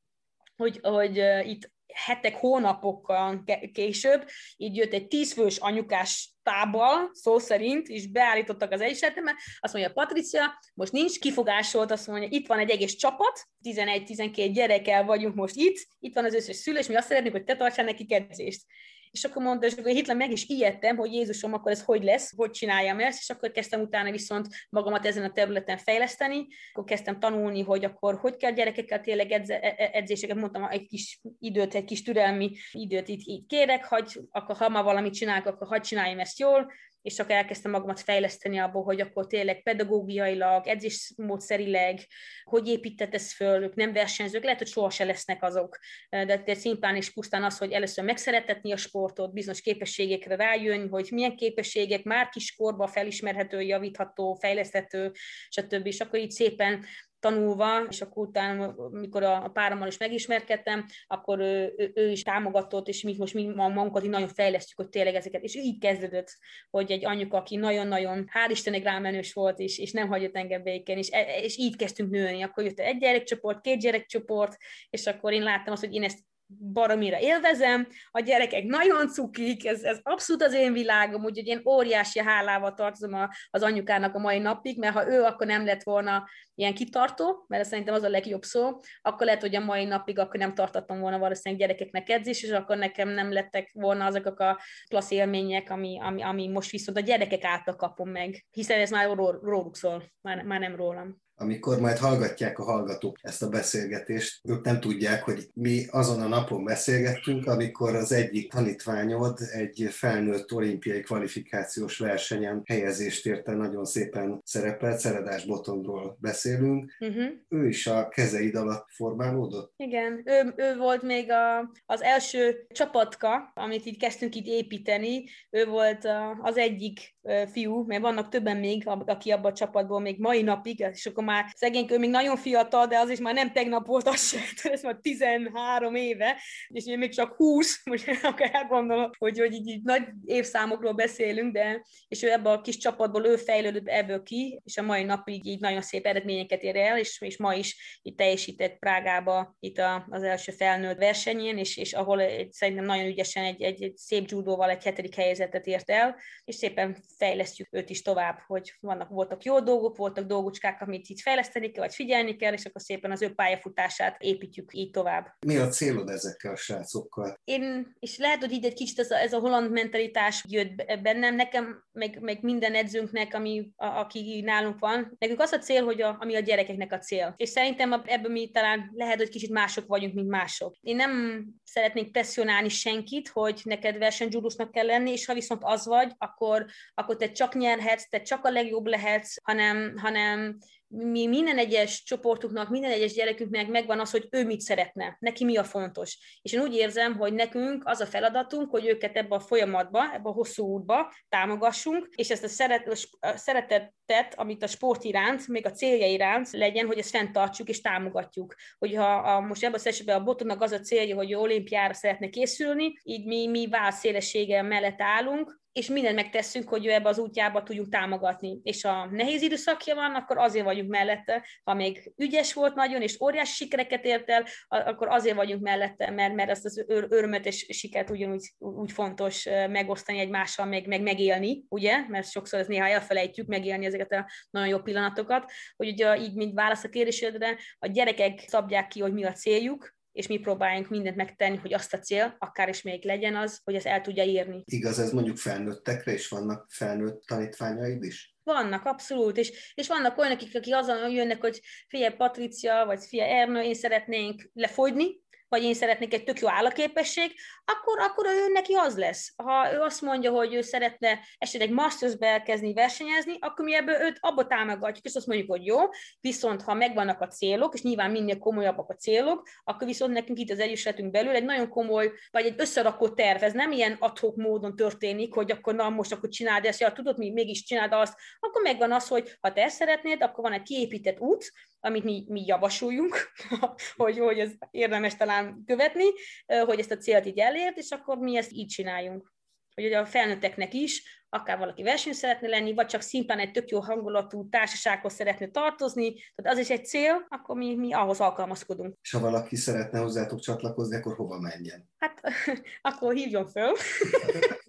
hogy, hogy itt hetek, hónapokkal később, így jött egy tízfős anyukás tábbal, szó szerint, és beállítottak az egyesületembe, azt mondja, Patricia, most nincs kifogásolt, azt mondja, itt van egy egész csapat, 11-12 gyerekkel vagyunk most itt, itt van az összes szülő, és mi azt szeretnénk, hogy te tartsál neki edzést. És akkor mondta, és akkor hitlen meg is ijedtem, hogy Jézusom, akkor ez hogy lesz, hogy csináljam ezt, és akkor kezdtem utána viszont magamat ezen a területen fejleszteni, akkor kezdtem tanulni, hogy akkor hogy kell gyerekekkel tényleg edze, e, e, edzéseket, mondtam, egy kis időt, egy kis türelmi időt itt, itt kérek, hogy akkor ha ma valamit csinálok, akkor hadd csináljam ezt jól, és akkor elkezdtem magamat fejleszteni abból, hogy akkor tényleg pedagógiailag, edzésmódszerileg, hogy épített ez föl, ők nem versenyzők, lehet, hogy soha se lesznek azok, de, szimplán és pusztán az, hogy először megszeretetni a sportot, bizonyos képességekre rájön, hogy milyen képességek már kiskorban felismerhető, javítható, fejleszthető, stb. És akkor így szépen tanulva, és akkor utána, amikor a párommal is megismerkedtem, akkor ő, ő, ő is támogatott, és mi most mi magunkat így nagyon fejlesztjük, hogy tényleg ezeket. És így kezdődött, hogy egy anyuka, aki nagyon-nagyon, hál' Istennek rámenős volt, és, és nem hagyott engem békén, és, és így kezdtünk nőni. Akkor jött egy gyerekcsoport, két gyerekcsoport, és akkor én láttam azt, hogy én ezt baromira élvezem, a gyerekek nagyon cukik, ez, ez abszolút az én világom, úgyhogy én óriási hálával tartozom a, az anyukának a mai napig, mert ha ő akkor nem lett volna ilyen kitartó, mert ez szerintem az a legjobb szó, akkor lehet, hogy a mai napig akkor nem tartottam volna valószínűleg gyerekeknek edzés, és akkor nekem nem lettek volna azok a klassz élmények, ami, ami, ami most viszont a gyerekek által kapom meg, hiszen ez már róluk szól, már, már nem rólam amikor majd hallgatják a hallgatók ezt a beszélgetést, ők nem tudják, hogy mi azon a napon beszélgettünk, amikor az egyik tanítványod egy felnőtt olimpiai kvalifikációs versenyen helyezést érte, nagyon szépen szerepelt, Szeredás Botondról beszélünk. Uh-huh. Ő is a kezeid alatt formálódott? Igen, ő, ő volt még a, az első csapatka, amit így kezdtünk itt építeni. Ő volt a, az egyik fiú, mert vannak többen még, aki abban a csapatból még mai napig, és akkor már szegény ő még nagyon fiatal, de az is már nem tegnap volt, az se, <laughs> ez már 13 éve, és én még csak 20, <laughs> most akkor elgondolom, hogy, hogy így, így nagy évszámokról beszélünk, de és ő ebből a kis csapatból ő fejlődött ebből ki, és a mai napig így nagyon szép eredményeket ér el, és, és ma is itt teljesített Prágába itt a, az első felnőtt versenyén, és, és ahol egy, szerintem nagyon ügyesen egy, egy, egy szép judóval egy hetedik helyezetet ért el, és szépen fejlesztjük őt is tovább, hogy vannak, voltak jó dolgok, voltak dolgocskák, amit fejleszteni kell, vagy figyelni kell, és akkor szépen az ő pályafutását építjük így tovább. Mi a célod ezekkel a srácokkal? Én, és lehet, hogy így egy kicsit ez a, ez a holland mentalitás jött bennem, nekem, meg, meg minden edzőnknek, ami, a, aki nálunk van, nekünk az a cél, hogy a, ami a gyerekeknek a cél. És szerintem ebben mi talán lehet, hogy kicsit mások vagyunk, mint mások. Én nem szeretnék presszionálni senkit, hogy neked versenyzsúdusnak kell lenni, és ha viszont az vagy, akkor, akkor te csak nyerhetsz, te csak a legjobb lehetsz, hanem, hanem mi minden egyes csoportunknak, minden egyes gyerekünknek megvan az, hogy ő mit szeretne, neki mi a fontos. És én úgy érzem, hogy nekünk az a feladatunk, hogy őket ebbe a folyamatba, ebbe a hosszú útba támogassunk, és ezt a, szeret, a szeretetet, amit a sport iránt, még a célja iránt legyen, hogy ezt fenntartsuk és támogatjuk. Hogyha a, most ebben az esetben a botonnak az a célja, hogy olimpiára szeretne készülni, így mi, mi válszélessége mellett állunk, és mindent megteszünk, hogy ő ebbe az útjába tudjuk támogatni. És ha nehéz időszakja van, akkor azért vagyunk mellette. Ha még ügyes volt nagyon, és óriási sikereket ért el, akkor azért vagyunk mellette, mert, mert ezt az ör- örömöt és sikert ugyanúgy úgy fontos megosztani egymással, meg, meg megélni, ugye? Mert sokszor ez néha elfelejtjük megélni ezeket a nagyon jó pillanatokat, hogy ugye így, mint válasz a kérdésedre, a gyerekek szabják ki, hogy mi a céljuk, és mi próbáljunk mindent megtenni, hogy azt a cél, akár is még legyen az, hogy ezt el tudja írni. Igaz, ez mondjuk felnőttekre, és vannak felnőtt tanítványaid is? Vannak, abszolút, és, és vannak olyanok, akik azon jönnek, hogy fia Patricia, vagy fia Ernő, én szeretnénk lefogyni, vagy én szeretnék egy tök jó állaképesség, akkor, akkor ő neki az lesz. Ha ő azt mondja, hogy ő szeretne esetleg mastersbe elkezdeni versenyezni, akkor mi ebből őt abba támogatjuk, és azt mondjuk, hogy jó, viszont ha megvannak a célok, és nyilván minél komolyabbak a célok, akkor viszont nekünk itt az egyesületünk belül egy nagyon komoly, vagy egy összerakott terv, ez nem ilyen adhok módon történik, hogy akkor na most akkor csináld ezt, ja, tudod, mi mégis csináld azt, akkor megvan az, hogy ha te ezt szeretnéd, akkor van egy kiépített út, amit mi, mi javasoljunk, <laughs> hogy, hogy ez érdemes talán követni, hogy ezt a célt így elért, és akkor mi ezt így csináljunk. Hogy a felnőtteknek is, akár valaki verseny szeretne lenni, vagy csak szimplán egy tök jó hangulatú társasághoz szeretne tartozni, tehát az is egy cél, akkor mi, mi ahhoz alkalmazkodunk. És ha valaki szeretne hozzátok csatlakozni, akkor hova menjen? Hát <laughs> akkor hívjon föl. <laughs>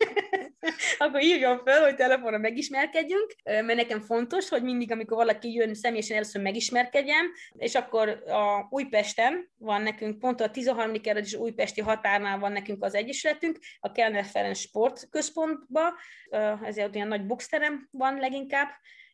<laughs> akkor írjon fel, hogy telefonon megismerkedjünk, mert nekem fontos, hogy mindig, amikor valaki jön, személyesen először megismerkedjem, és akkor a Újpesten van nekünk, pont a 13. kerület és Újpesti határnál van nekünk az egyesületünk, a Kellner Ferenc Sportközpontban, ezért olyan nagy boxterem van leginkább,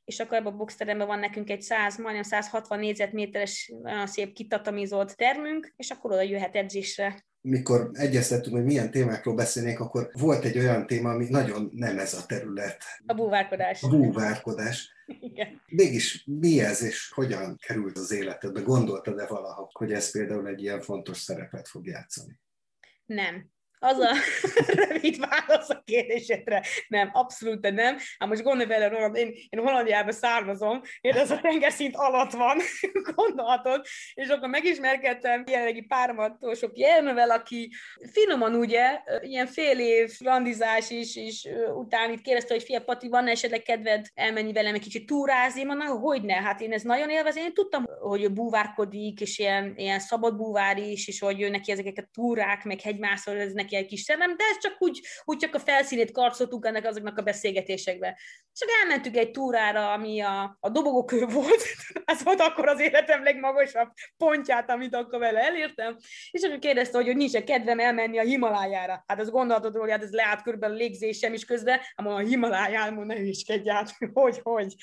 és akkor ebben a boxteremben van nekünk egy 100, majdnem 160 négyzetméteres, nagyon szép kitatamizolt termünk, és akkor oda jöhet edzésre mikor egyeztettünk, hogy milyen témákról beszélnék, akkor volt egy olyan téma, ami nagyon nem ez a terület. A búvárkodás. A búvárkodás. <laughs> Igen. Mégis mi ez, és hogyan került az életedbe? Gondoltad-e valaha, hogy ez például egy ilyen fontos szerepet fog játszani? Nem Az a <laughs> rövid válasz a kérdésedre. Nem, abszolút nem. Hát most gondolj vele, Roland, én, én Hollandiába származom, én ez a tengerszint alatt van, <laughs> gondolhatod, és akkor megismerkedtem jelenlegi páromat, sok jelmevel, aki finoman ugye, ilyen fél év randizás is, és utána itt kérdezte, hogy fia Pati, van esetleg kedved elmenni velem egy kicsit túrázni? Mondom, hogy ne, hát én ez nagyon élvezem, én tudtam, hogy ő búvárkodik, és ilyen, ilyen szabad búvár is, és hogy ő neki ezeket a túrák, meg hegymászol, ez neki egy kis szemem, de ez csak úgy, úgy csak a felszínét karcoltuk ennek azoknak a beszélgetésekbe. Csak elmentük egy túrára, ami a, a dobogókő volt, <laughs> ez volt akkor az életem legmagasabb pontját, amit akkor vele elértem, és akkor kérdezte, hogy, hogy nincs-e kedvem elmenni a Himalájára. Hát az gondolatod, hogy hát ez leállt körülbelül a légzésem is közben, ám a Himaláján, mondom, ne hüskedj át, <laughs> hogy, hogy.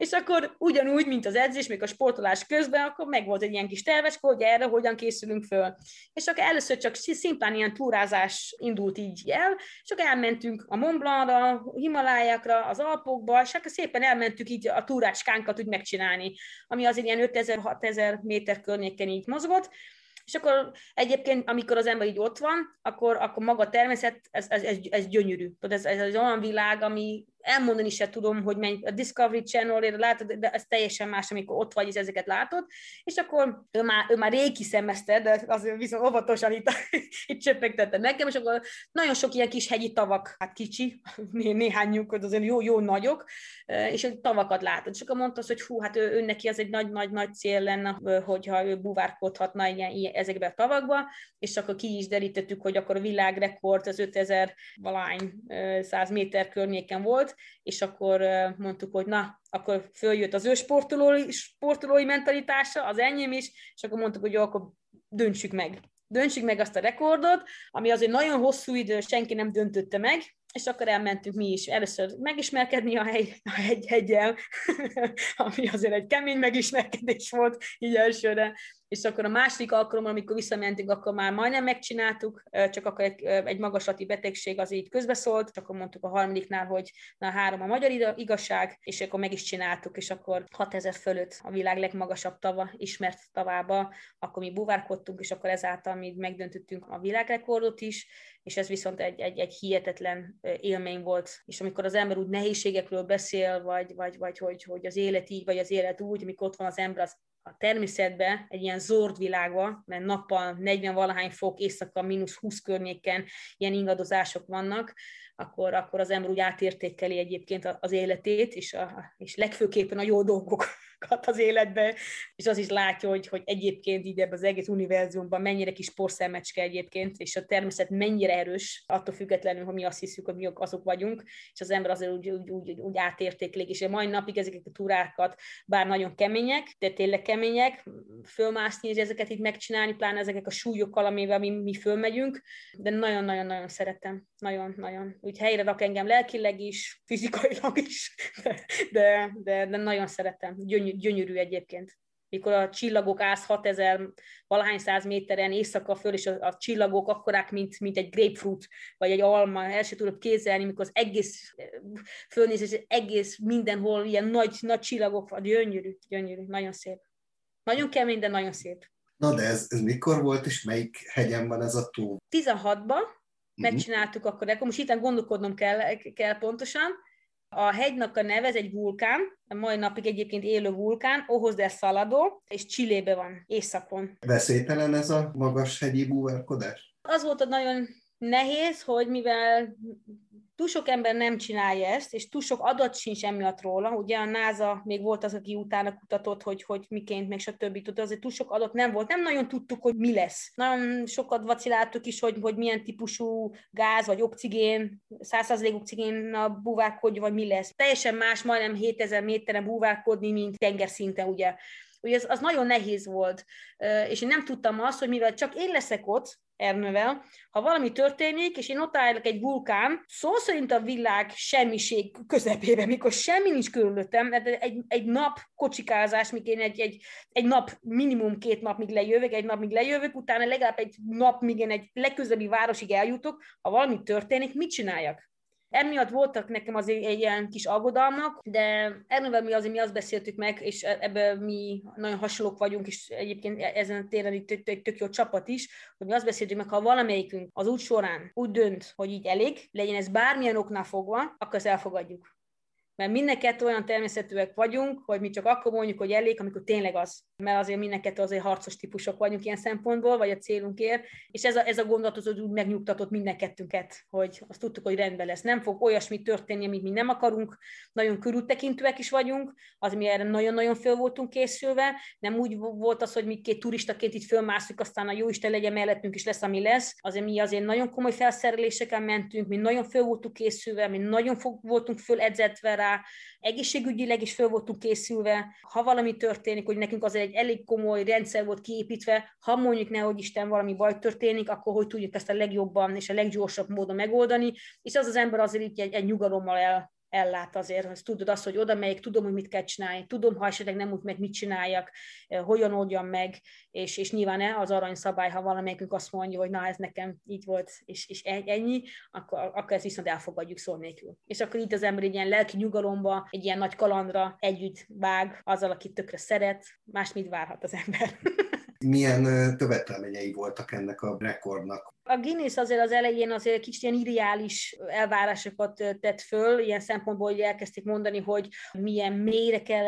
És akkor ugyanúgy, mint az edzés, még a sportolás közben, akkor meg volt egy ilyen kis terveske, hogy erre hogyan készülünk föl. És akkor először csak szimplán ilyen túrázás indult így el, és akkor elmentünk a Mont Blancra, Himalájákra, az Alpokba, és akkor szépen elmentük így a túrácskánkat úgy megcsinálni, ami azért ilyen 5000-6000 méter környéken így mozgott, és akkor egyébként, amikor az ember így ott van, akkor, akkor maga a természet, ez, ez, ez, ez gyönyörű. Ez, ez, ez olyan világ, ami elmondani se tudom, hogy menj, a Discovery channel látod, de ez teljesen más, amikor ott vagy, és ezeket látod, és akkor ő már, ő már rég kiszemezte, de azért viszont óvatosan itt, <laughs> itt csöppegtette nekem, és akkor nagyon sok ilyen kis hegyi tavak, hát kicsi, <laughs> né, néhányuk, azért jó, jó nagyok, és tavakat látod, és akkor mondta hogy hú, hát ő, ő neki az egy nagy-nagy-nagy cél lenne, hogyha ő buvárkodhatna ilyen, ilyen, ezekbe a tavakba, és akkor ki is derítettük, hogy akkor a világrekord az 5000 valány 100 méter környéken volt, és akkor mondtuk, hogy na, akkor följött az ő sportolói, sportolói mentalitása, az enyém is, és akkor mondtuk, hogy jó, akkor döntsük meg. Döntsük meg azt a rekordot, ami azért nagyon hosszú idő, senki nem döntötte meg, és akkor elmentünk mi is először megismerkedni a, hegy, a hegy, hegyel, <laughs> ami azért egy kemény megismerkedés volt így elsőre, és akkor a második alkalommal, amikor visszamentünk, akkor már majdnem megcsináltuk, csak akkor egy, egy magaslati betegség az így közbeszólt, akkor mondtuk a harmadiknál, hogy na három a magyar igazság, és akkor meg is csináltuk, és akkor 6000 fölött a világ legmagasabb tava, ismert tavába, akkor mi buvárkodtunk, és akkor ezáltal mi megdöntöttünk a világrekordot is, és ez viszont egy, egy, egy hihetetlen élmény volt. És amikor az ember úgy nehézségekről beszél, vagy, vagy, vagy hogy, hogy az élet így, vagy az élet úgy, amikor ott van az ember az a természetbe, egy ilyen zord világba, mert nappal 40 valahány fok, éjszaka mínusz 20 környéken ilyen ingadozások vannak, akkor, akkor az ember úgy átértékeli egyébként az életét, és, a, és legfőképpen a jó dolgokat az életbe, és az is látja, hogy, hogy egyébként így ebben az egész univerzumban mennyire kis porszemecske egyébként, és a természet mennyire erős, attól függetlenül, hogy mi azt hiszük, hogy mi azok vagyunk, és az ember azért úgy, úgy, úgy, úgy átértéklik, és a mai napig ezeket a túrákat, bár nagyon kemények, de tényleg kemények, fölmászni, és ezeket itt megcsinálni, pláne ezeket a súlyokkal, amivel mi, mi fölmegyünk, de nagyon-nagyon-nagyon szeretem, nagyon-nagyon úgy helyre rak engem lelkileg is, fizikailag is, de, de, de nagyon szeretem. Gyöny, gyönyörű egyébként. Mikor a csillagok állsz 6000 valahány száz méteren éjszaka föl, és a, a csillagok akkorák, mint, mint egy grapefruit, vagy egy alma, el sem tudod kézelni, mikor az egész fölnéz, és egész mindenhol ilyen nagy, nagy csillagok van, gyönyörű, gyönyörű, nagyon szép. Nagyon kemény, de nagyon szép. Na de ez, ez mikor volt, és melyik hegyen van ez a tó? 16-ban, Mhm. Megcsináltuk akkor, de akkor most itt gondolkodnom kell, kell pontosan. A hegynak a neve, ez egy vulkán, a mai napig egyébként élő vulkán, Ojos de Salado, és Csillébe van, északon. Veszélytelen ez a magas hegyi búvárkodás? Az volt a nagyon nehéz, hogy mivel túl sok ember nem csinálja ezt, és túl sok adat sincs emiatt róla. Ugye a NASA még volt az, aki utána kutatott, hogy, hogy miként, meg stb. Tudod, azért túl sok adat nem volt. Nem nagyon tudtuk, hogy mi lesz. Nagyon sokat vaciláltuk is, hogy, hogy milyen típusú gáz, vagy oxigén, 100% oxigén a búvárkodj, vagy mi lesz. Teljesen más, majdnem 7000 méteren búvárkodni, mint tengerszinten, ugye. Ugye ez, az nagyon nehéz volt, és én nem tudtam azt, hogy mivel csak én leszek ott, Ernővel, ha valami történik, és én ott állok egy vulkán, szó szerint a világ semmiség közepébe, mikor semmi nincs körülöttem, egy, egy nap kocsikázás, míg én egy, egy, egy nap, minimum két nap, míg lejövök, egy nap, míg lejövök, utána legalább egy nap, míg én egy legközelebbi városig eljutok, ha valami történik, mit csináljak? Emiatt voltak nekem egy ilyen kis aggodalmak, de erről mi azért mi azt beszéltük meg, és e- ebben mi nagyon hasonlók vagyunk, és egyébként e- ezen a téren itt egy tök jó csapat is, hogy mi azt beszéltük meg, ha valamelyikünk az út során úgy dönt, hogy így elég, legyen ez bármilyen oknál fogva, akkor ezt elfogadjuk mert mindenket olyan természetűek vagyunk, hogy mi csak akkor mondjuk, hogy elég, amikor tényleg az. Mert azért mindenket azért harcos típusok vagyunk ilyen szempontból, vagy a célunkért, és ez a, ez a gondolat az úgy megnyugtatott mindenkettőnket, hogy azt tudtuk, hogy rendben lesz. Nem fog olyasmi történni, amit mi nem akarunk, nagyon körültekintőek is vagyunk, az mi erre nagyon-nagyon föl voltunk készülve, nem úgy volt az, hogy mi két turistaként itt fölmászunk, aztán a jó Isten legyen mellettünk is lesz, ami lesz. Azért mi azért nagyon komoly felszereléseken mentünk, mi nagyon föl voltunk készülve, mi nagyon voltunk föl edzetve rá, egészségügyileg is föl voltunk készülve, ha valami történik, hogy nekünk az egy elég komoly rendszer volt kiépítve, ha mondjuk nehogy Isten valami baj történik, akkor hogy tudjuk ezt a legjobban és a leggyorsabb módon megoldani, és az az ember azért így egy, egy nyugalommal el, ellát azért, hogy tudod azt, hogy oda megyek, tudom, hogy mit kell csinálni, tudom, ha esetleg nem úgy meg mit csináljak, eh, hogyan oldjam meg, és, és nyilván az arany szabály, ha valamelyikünk azt mondja, hogy na, ez nekem így volt, és, és e, ennyi, akkor, akkor ezt viszont elfogadjuk szó nélkül. És akkor itt az ember egy ilyen lelki nyugalomba, egy ilyen nagy kalandra együtt vág azzal, akit tökre szeret, más mit várhat az ember. <laughs> Milyen követelményei voltak ennek a rekordnak? A Guinness azért az elején azért kicsit ilyen irreális elvárásokat tett föl, ilyen szempontból, hogy elkezdték mondani, hogy milyen mélyre kell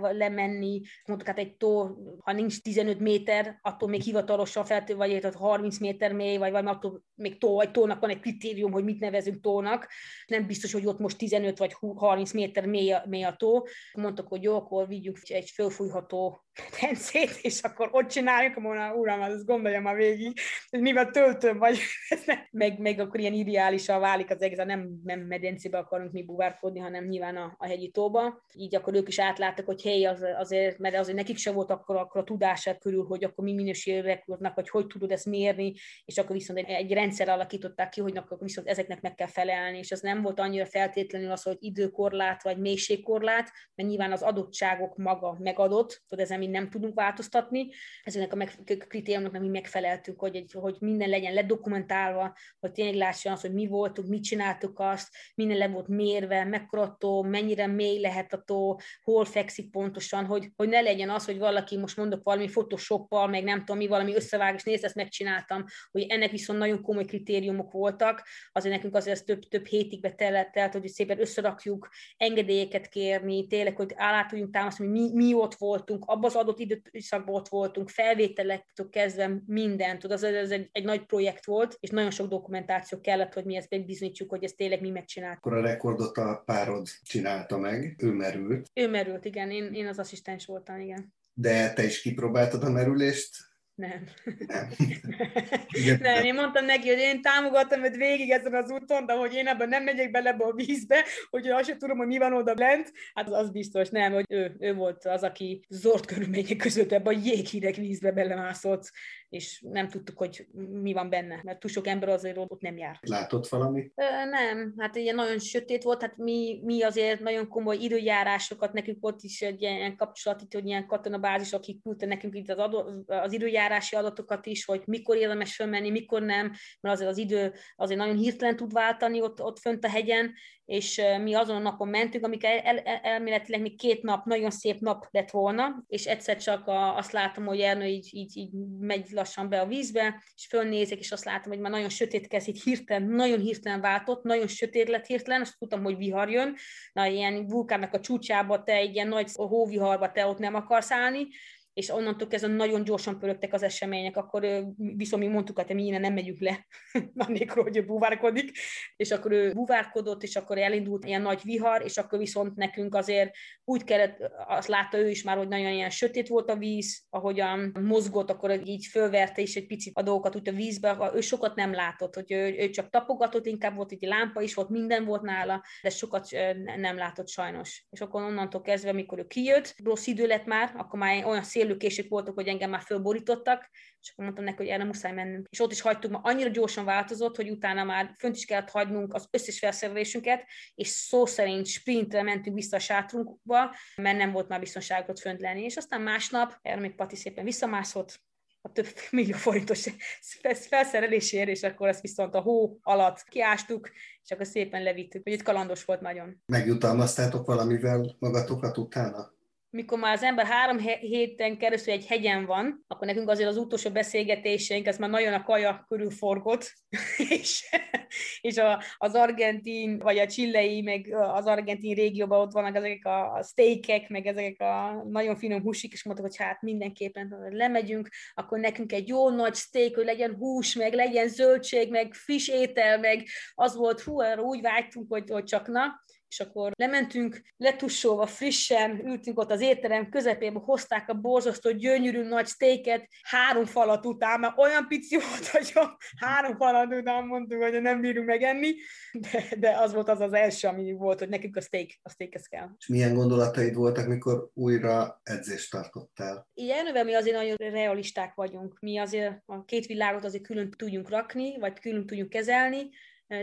lemenni, mondtuk hát egy tó, ha nincs 15 méter, attól még hivatalosan feltő, vagy tehát 30 méter mély, vagy valami attól még tó, vagy tónak van egy kritérium, hogy mit nevezünk tónak, nem biztos, hogy ott most 15 vagy 30 méter mély a, mély a tó. Mondtak, hogy jó, akkor vigyünk egy fölfújható <laughs> pencét, és akkor ott csináljuk, mondom, uram, az hát gondolja már végig, hogy mivel töltöm, vagy <laughs> meg, meg akkor ilyen ideálisan válik az egész, nem, nem medencébe akarunk mi buvárkodni, hanem nyilván a, a hegyi tóba. Így akkor ők is átláttak, hogy hely, az, azért, mert azért nekik se volt akkor, akkor a tudását körül, hogy akkor mi minőségű rekordnak, vagy hogy tudod ezt mérni, és akkor viszont egy, egy rendszer alakították ki, hogy akkor viszont ezeknek meg kell felelni, és az nem volt annyira feltétlenül az, hogy időkorlát, vagy mélységkorlát, mert nyilván az adottságok maga megadott, tudod, ezen mi nem tudunk változtatni, ezeknek a meg, kritériumoknak mi megfeleltünk, hogy, egy, hogy minden legyen ledokumentálva, hogy tényleg lásson azt, hogy mi voltunk, mit csináltuk azt, minden le volt mérve, mekkora tó, mennyire mély lehet a tó, hol fekszik pontosan, hogy, hogy ne legyen az, hogy valaki most mondok valami photoshoppal, meg nem tudom mi, valami összevágás, nézd, ezt megcsináltam, hogy ennek viszont nagyon komoly kritériumok voltak, azért nekünk azért több, több hétig betellett, tehát, hogy szépen összerakjuk, engedélyeket kérni, tényleg, hogy állá tudjunk támasztani, mi, mi ott voltunk, abban az adott időszakban ott voltunk, felvételektől kezdve mindent, tudod, az, ez egy, egy nagy projekt volt, és nagyon sok dokumentáció kellett, hogy mi ezt bizonyítsuk, hogy ezt tényleg mi megcsináltuk. Akkor a rekordot a párod csinálta meg, ő merült. Ő merült, igen, én, én az asszisztens voltam, igen. De te is kipróbáltad a merülést? Nem. Nem. <laughs> nem, én mondtam neki, hogy én támogatom őt végig ezen az úton, de hogy én ebben nem megyek bele ebbe a vízbe, hogy azt sem tudom, hogy mi van oda lent, hát az, az biztos nem, hogy ő, ő volt az, aki zord körülmények között ebbe a jéghideg vízbe belemászott, és nem tudtuk, hogy mi van benne, mert túl sok ember azért ott nem jár. Látott valamit? Ö, nem, hát ilyen nagyon sötét volt, hát mi, mi azért nagyon komoly időjárásokat, nekünk volt is egy ilyen kapcsolat, itt, hogy ilyen katonabázis, akik küldte nekünk itt az, adó, az időjárási adatokat is, hogy mikor érdemes fölmenni, mikor nem, mert azért az idő azért nagyon hirtelen tud váltani ott, ott fönt a hegyen, és mi azon a napon mentünk, amikor el, el, elméletileg még két nap, nagyon szép nap lett volna, és egyszer csak a, azt látom, hogy Ernő így, így, így megy lassan be a vízbe, és fölnézek, és azt látom, hogy már nagyon sötét kezd, így hirtelen, nagyon hirtelen váltott, nagyon sötét lett hirtelen, azt tudtam, hogy vihar jön, na ilyen vulkánnak a csúcsába te egy ilyen nagy hóviharba te ott nem akarsz állni, és onnantól kezdve nagyon gyorsan pörögtek az események, akkor viszont mi mondtuk, hogy mi innen nem megyünk le, <laughs> annélkül, hogy ő búvárkodik, és akkor ő búvárkodott, és akkor elindult ilyen nagy vihar, és akkor viszont nekünk azért úgy kellett, azt látta ő is már, hogy nagyon ilyen sötét volt a víz, ahogyan mozgott, akkor így fölverte is egy picit a dolgokat úgy a vízbe, ő sokat nem látott, hogy ő, ő csak tapogatott, inkább volt egy lámpa is, volt minden volt nála, de sokat nem látott sajnos. És akkor onnantól kezdve, mikor ő kijött, rossz idő lett már, akkor már olyan szél élőkések voltak, hogy engem már fölborítottak, és akkor mondtam neki, hogy erre muszáj mennünk. És ott is hagytuk, mert annyira gyorsan változott, hogy utána már fönt is kellett hagynunk az összes felszerelésünket, és szó szerint sprintre mentünk vissza a sátrunkba, mert nem volt már biztonságot fönt lenni. És aztán másnap, erre még Pati szépen visszamászott, a több <laughs> millió forintos <laughs> felszerelésért, és akkor ezt viszont a hó alatt kiástuk, és akkor szépen levittük, hogy itt kalandos volt nagyon. Megjutalmaztátok valamivel magatokat utána? Mikor már az ember három héten keresztül egy hegyen van, akkor nekünk azért az utolsó beszélgetéseink, ez már nagyon a kaja körül forgott, <laughs> és, és a, az argentin, vagy a csillei, meg az argentin régióban ott vannak ezek a, steakek, meg ezek a nagyon finom húsik, és mondtuk, hogy hát mindenképpen lemegyünk, akkor nekünk egy jó nagy steak, hogy legyen hús, meg legyen zöldség, meg friss étel, meg az volt, hú, úgy vágytunk, hogy, hogy csak na, és akkor lementünk, letussolva frissen, ültünk ott az étterem közepébe, hozták a borzasztó gyönyörű nagy steaket három falat után, mert olyan pici volt, hogy három falat után mondtuk, hogy nem bírunk megenni, de, de az volt az az első, ami volt, hogy nekünk a steak, a steak kell. És milyen gondolataid voltak, mikor újra edzést tartottál? Igen, mi azért nagyon realisták vagyunk. Mi azért a két világot azért külön tudjunk rakni, vagy külön tudjunk kezelni,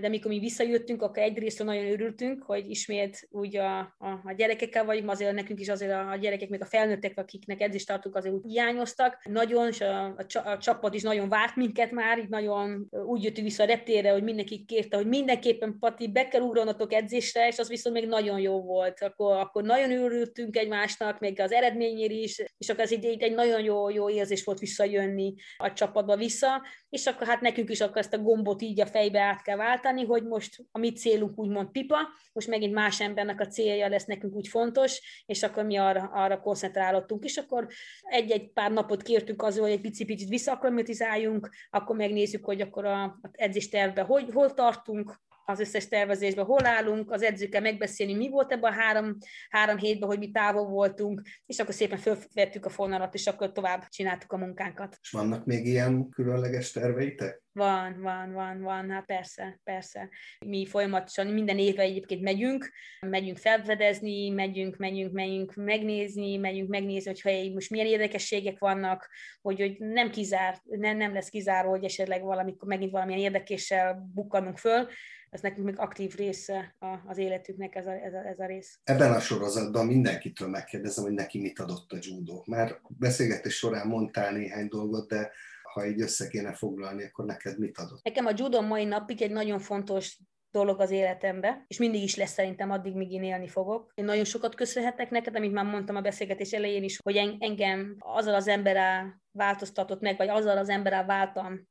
de mikor mi visszajöttünk, akkor egyrészt nagyon örültünk, hogy ismét úgy a, a, a gyerekekkel vagyunk, azért nekünk is azért a, gyerekek, még a felnőttek, akiknek edzést tartunk, azért úgy hiányoztak. Nagyon, és a, a, a csapat is nagyon várt minket már, így nagyon úgy jöttünk vissza a reptére, hogy mindenki kérte, hogy mindenképpen Pati, be kell ugranatok edzésre, és az viszont még nagyon jó volt. Akkor, akkor nagyon örültünk egymásnak, még az eredményért is, és akkor ez egy, egy nagyon jó, jó érzés volt visszajönni a csapatba vissza, és akkor hát nekünk is akkor ezt a gombot így a fejbe át kell váltani, hogy most a mi célunk úgymond pipa, most megint más embernek a célja lesz nekünk úgy fontos, és akkor mi arra, arra koncentrálottunk, és akkor egy-egy pár napot kértünk azért, hogy egy picit-picit visszaakklimatizáljunk, akkor megnézzük, hogy akkor a, edzéstervben hogy, hol tartunk, az összes tervezésben hol állunk, az edzőkkel megbeszélni, mi volt ebben a három, három hétben, hogy mi távol voltunk, és akkor szépen fölvettük a fonalat, és akkor tovább csináltuk a munkánkat. És vannak még ilyen különleges terveitek? Van, van, van, van, hát persze, persze. Mi folyamatosan minden évben egyébként megyünk, megyünk felfedezni, megyünk, megyünk, megyünk megnézni, megyünk megnézni, hogy hey, most milyen érdekességek vannak, hogy, hogy nem kizár, nem, nem lesz kizáró, hogy esetleg valamikor megint valamilyen érdekéssel bukkanunk föl, ez nekünk még aktív része az életüknek ez a, ez, a, ez a rész. Ebben a sorozatban mindenkitől megkérdezem, hogy neki mit adott a judó. Már beszélgetés során mondtál néhány dolgot, de ha így össze kéne foglalni, akkor neked mit adott? Nekem a judo mai napig egy nagyon fontos dolog az életembe, és mindig is lesz szerintem addig, míg én élni fogok. Én nagyon sokat köszönhetek neked, amit már mondtam a beszélgetés elején is, hogy engem azzal az emberrel változtatott meg, vagy azzal az emberrel váltam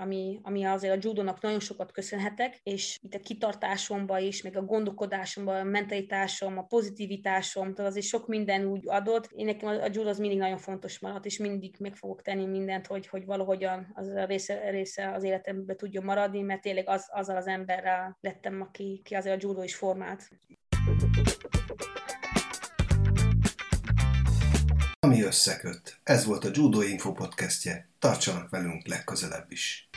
ami, ami azért a judónak nagyon sokat köszönhetek, és itt a kitartásomba is, meg a gondolkodásomba, a mentalitásom, a pozitivitásom, tehát azért sok minden úgy adott. Én nekem a, a judo az mindig nagyon fontos maradt, és mindig meg fogok tenni mindent, hogy, hogy valahogyan az a része, része az életemben tudjon maradni, mert tényleg az, azzal az emberrel lettem, aki ki azért a judo is formált. Összeköt. Ez volt a Judo Info podcastje. Tartsanak velünk legközelebb is.